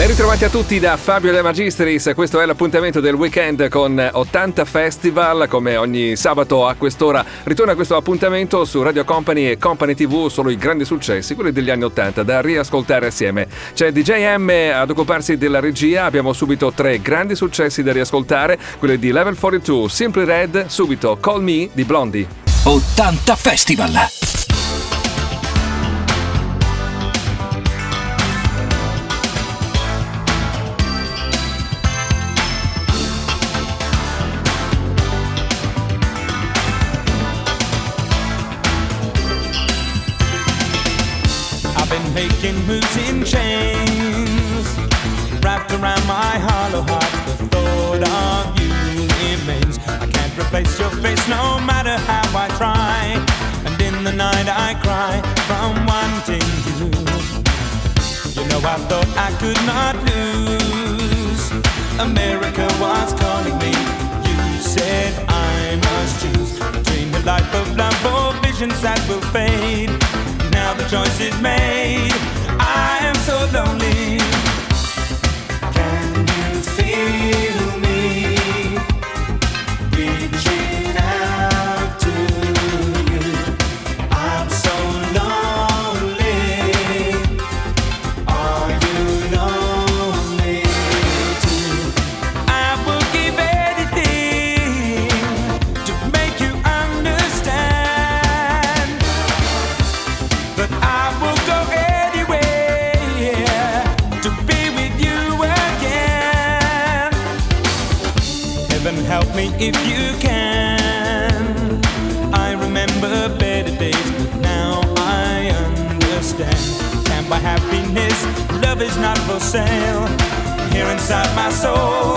Ben ritrovati a tutti da Fabio De Magistris, questo è l'appuntamento del weekend con 80 Festival, come ogni sabato a quest'ora ritorna questo appuntamento su Radio Company e Company TV, solo i grandi successi, quelli degli anni 80 da riascoltare assieme. C'è DJ M ad occuparsi della regia, abbiamo subito tre grandi successi da riascoltare, quelli di Level 42, Simply Red, subito Call Me di Blondie. 80 Festival. I thought I could not lose. America was calling me. You said I must choose between the life of love or visions that will fade. Now the choice is made. I am so lonely. Can you feel is not for sale. Here inside my soul,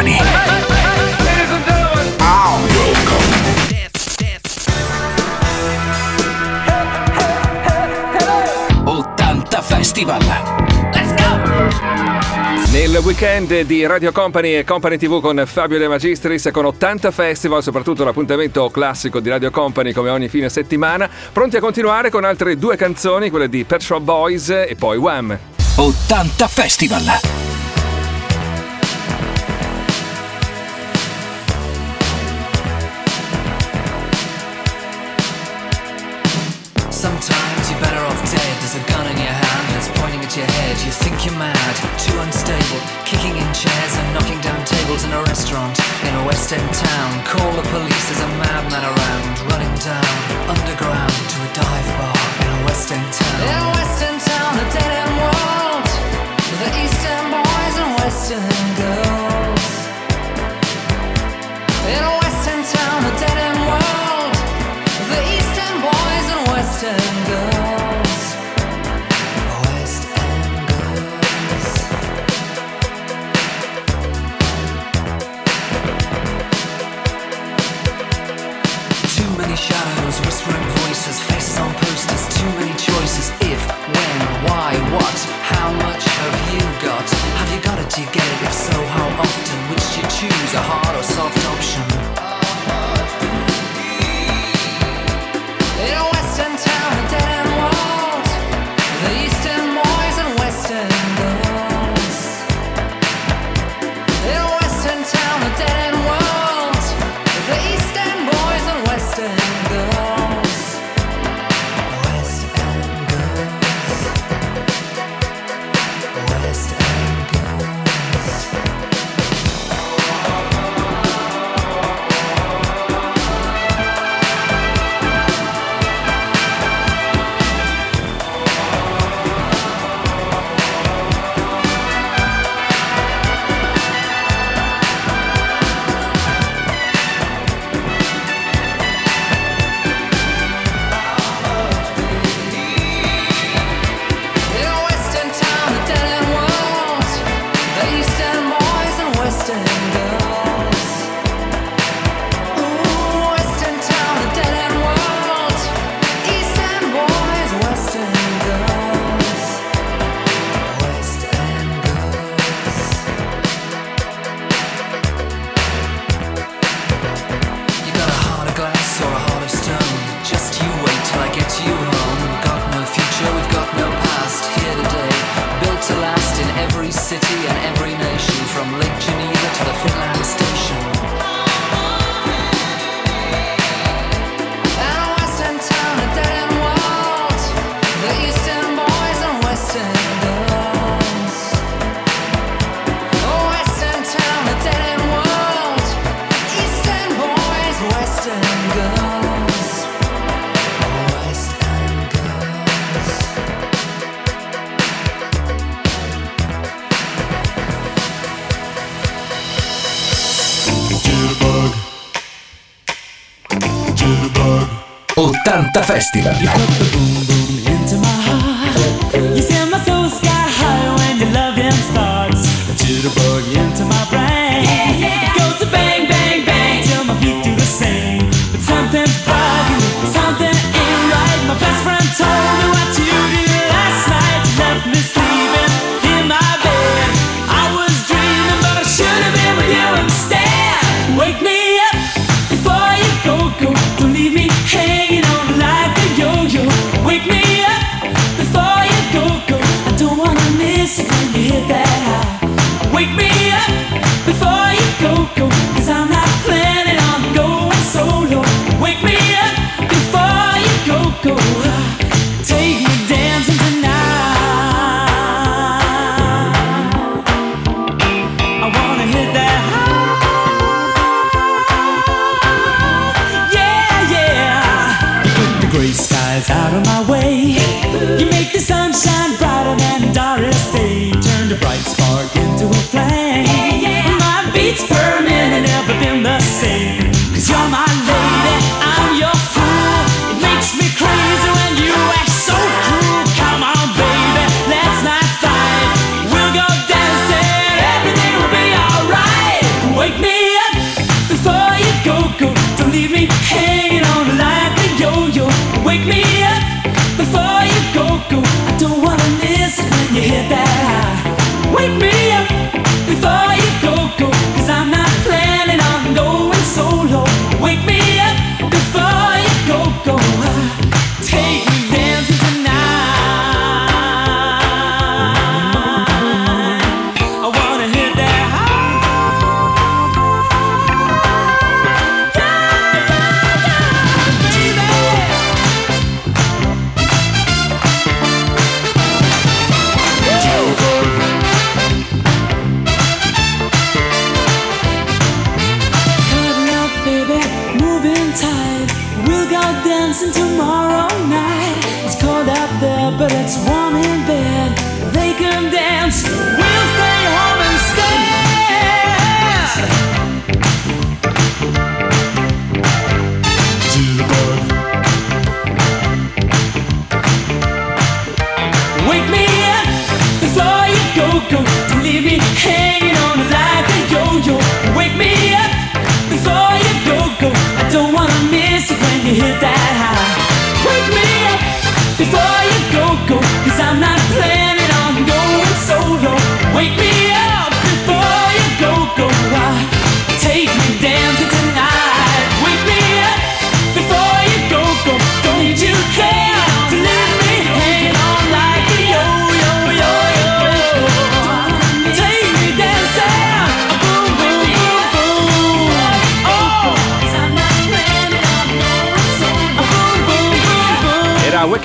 Company. Festival. Let's go! Nel weekend di Radio Company e Company TV con Fabio De Magistris con 80 festival, soprattutto l'appuntamento classico di Radio Company come ogni fine settimana, pronti a continuare con altre due canzoni, quelle di Pet Shop Boys e poi Wham. 80 Festival. End town. Call the police, there's a madman around. How much have you got? Have you got it? Do you get it? If so, how often? Which do you choose? A hard or soft option? Fantafestival.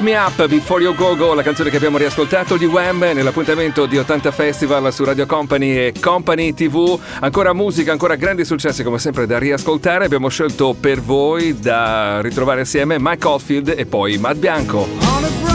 Me Up Before You Go Go, la canzone che abbiamo riascoltato di Wham nell'appuntamento di 80 Festival su Radio Company e Company TV. Ancora musica, ancora grandi successi come sempre da riascoltare. Abbiamo scelto per voi da ritrovare assieme Mike Oldfield e poi Matt Bianco.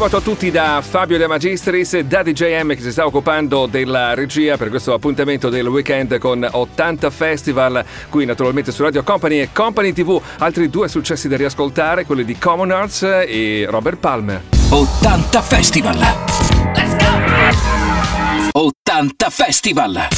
sabato a tutti da Fabio De Magistris, da DJM che si sta occupando della regia per questo appuntamento del weekend con 80 Festival, qui naturalmente su Radio Company e Company TV. Altri due successi da riascoltare, quelli di Common Arts e Robert Palmer. 80 Festival! Let's go! 80 Festival!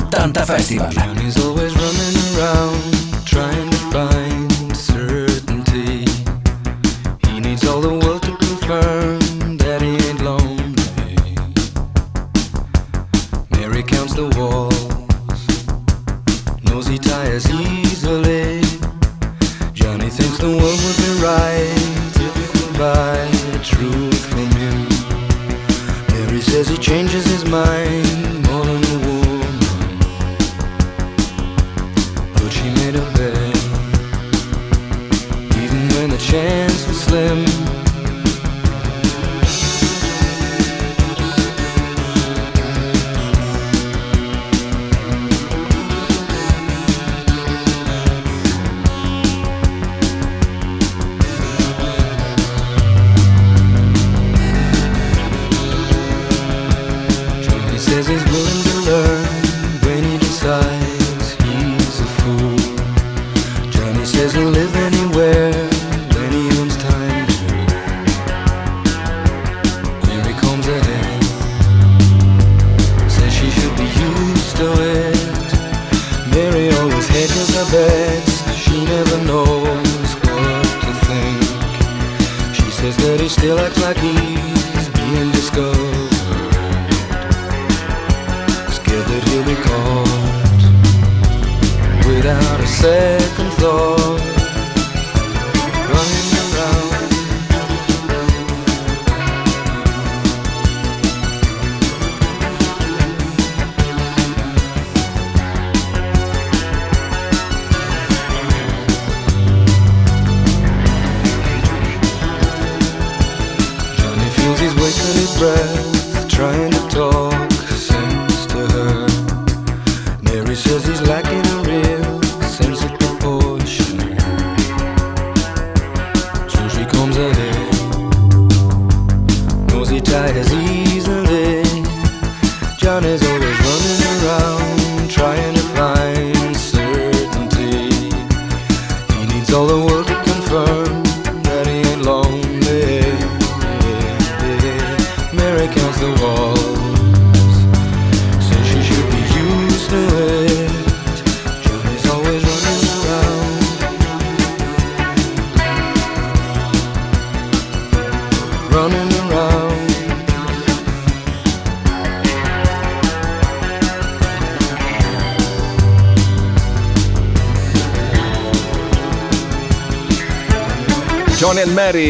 80 Festival. trying to talk sense to her. Mary says he's lacking a real sense of proportion. So she comes ahead, nosy tight as he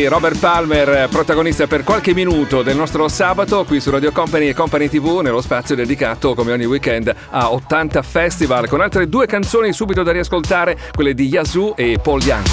Robert Palmer, protagonista per qualche minuto del nostro sabato qui su Radio Company e Company TV, nello spazio dedicato come ogni weekend a 80 Festival, con altre due canzoni subito da riascoltare, quelle di Yazoo e Paul Young.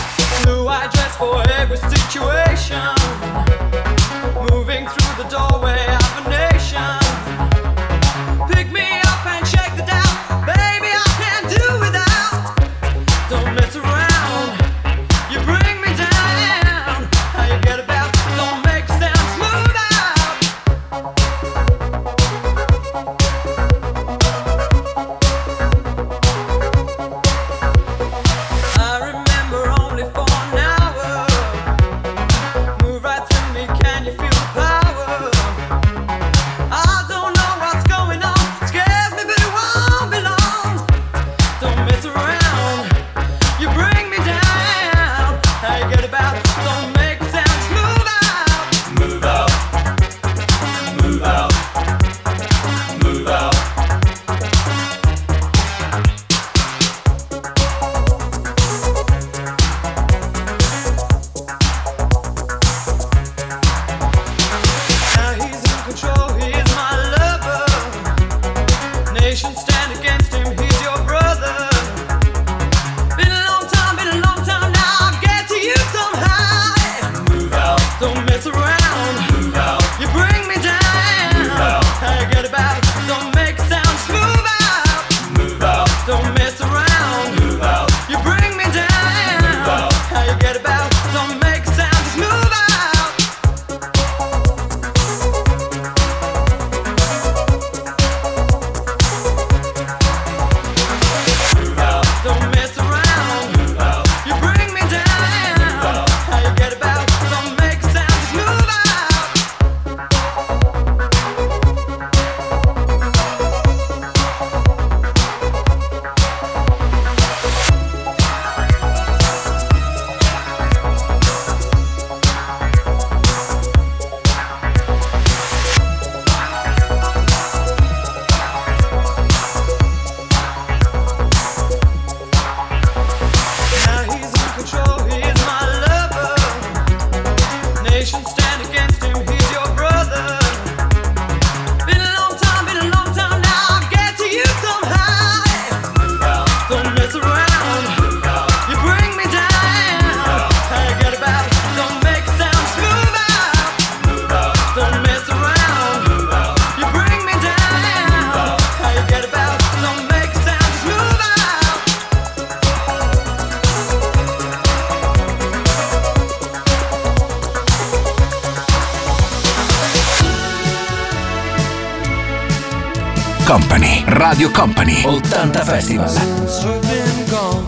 Company, Radio Company, 80 Festival. Since you've been gone,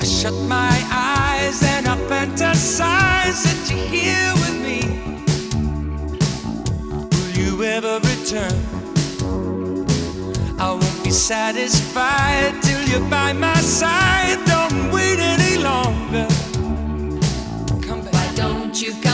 I shut my eyes and I fantasize that you're here with me. Will you ever return? I won't be satisfied till you're by my side. Don't wait any longer. Come back. Why don't you come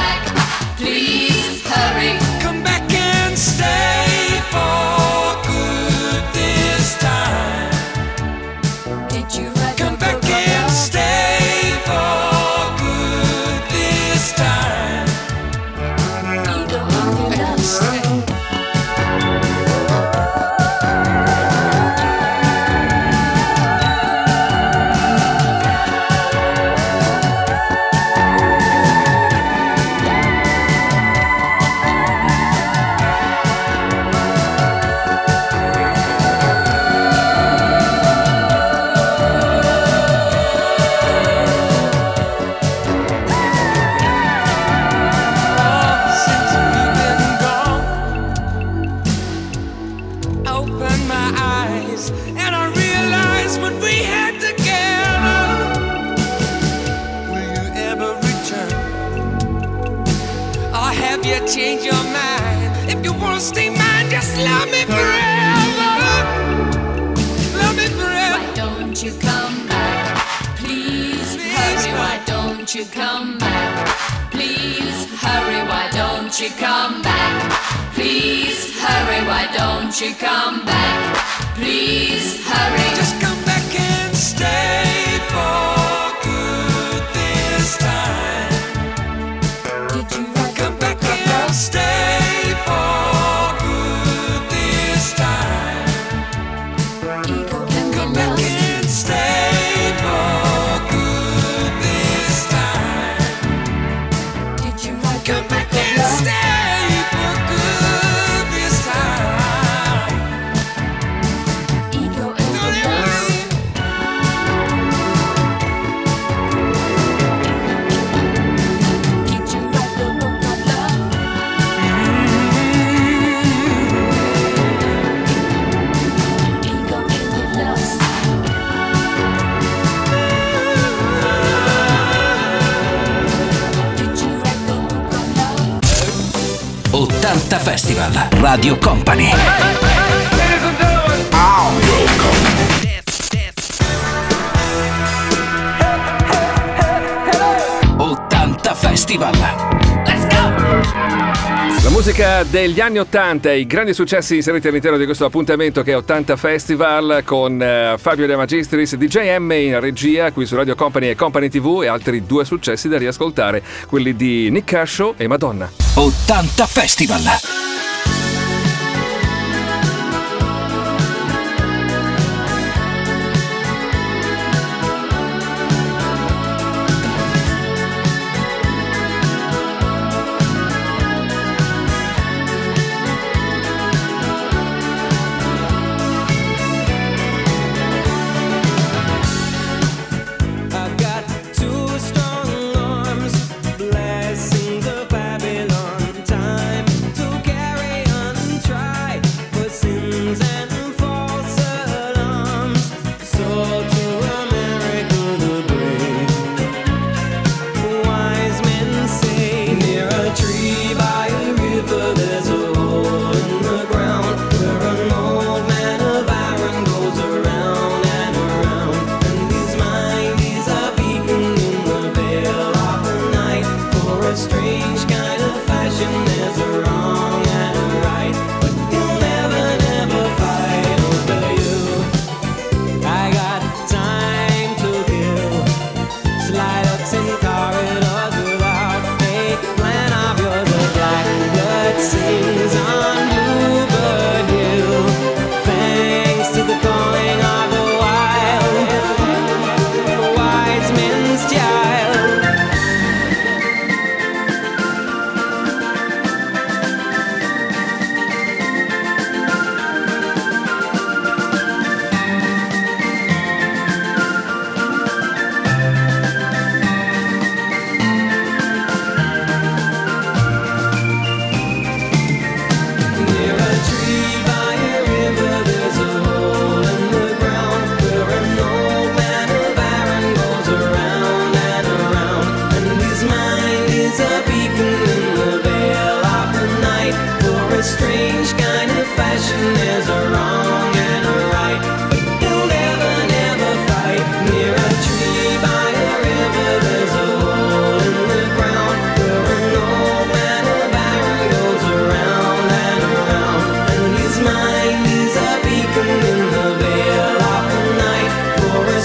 Don't you come back? Please hurry. Why don't you come back? Please hurry. Just 90 Festival, Radio Company. Festival. Musica degli anni 80 e i grandi successi inseriti all'interno di questo appuntamento che è 80 Festival con eh, Fabio De Magistris, DJ M in regia qui su Radio Company e Company TV e altri due successi da riascoltare, quelli di Nick Kershaw e Madonna. 80 Festival.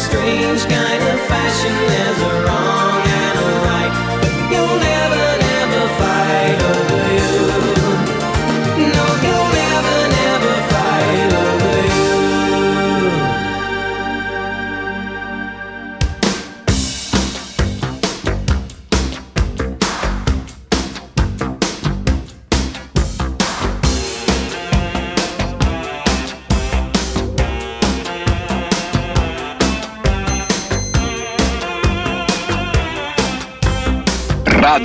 strange kind of fashion as a wrong.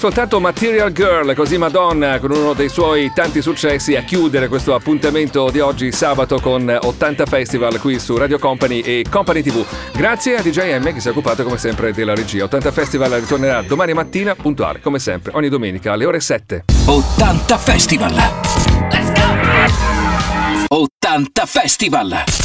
soltanto Material Girl, così Madonna, con uno dei suoi tanti successi, a chiudere questo appuntamento di oggi, sabato, con 80 Festival qui su Radio Company e Company TV. Grazie a DJM che si è occupato come sempre della regia. 80 Festival ritornerà domani mattina, puntuale, come sempre, ogni domenica alle ore 7. 80 Festival! Let's go! 80 Festival!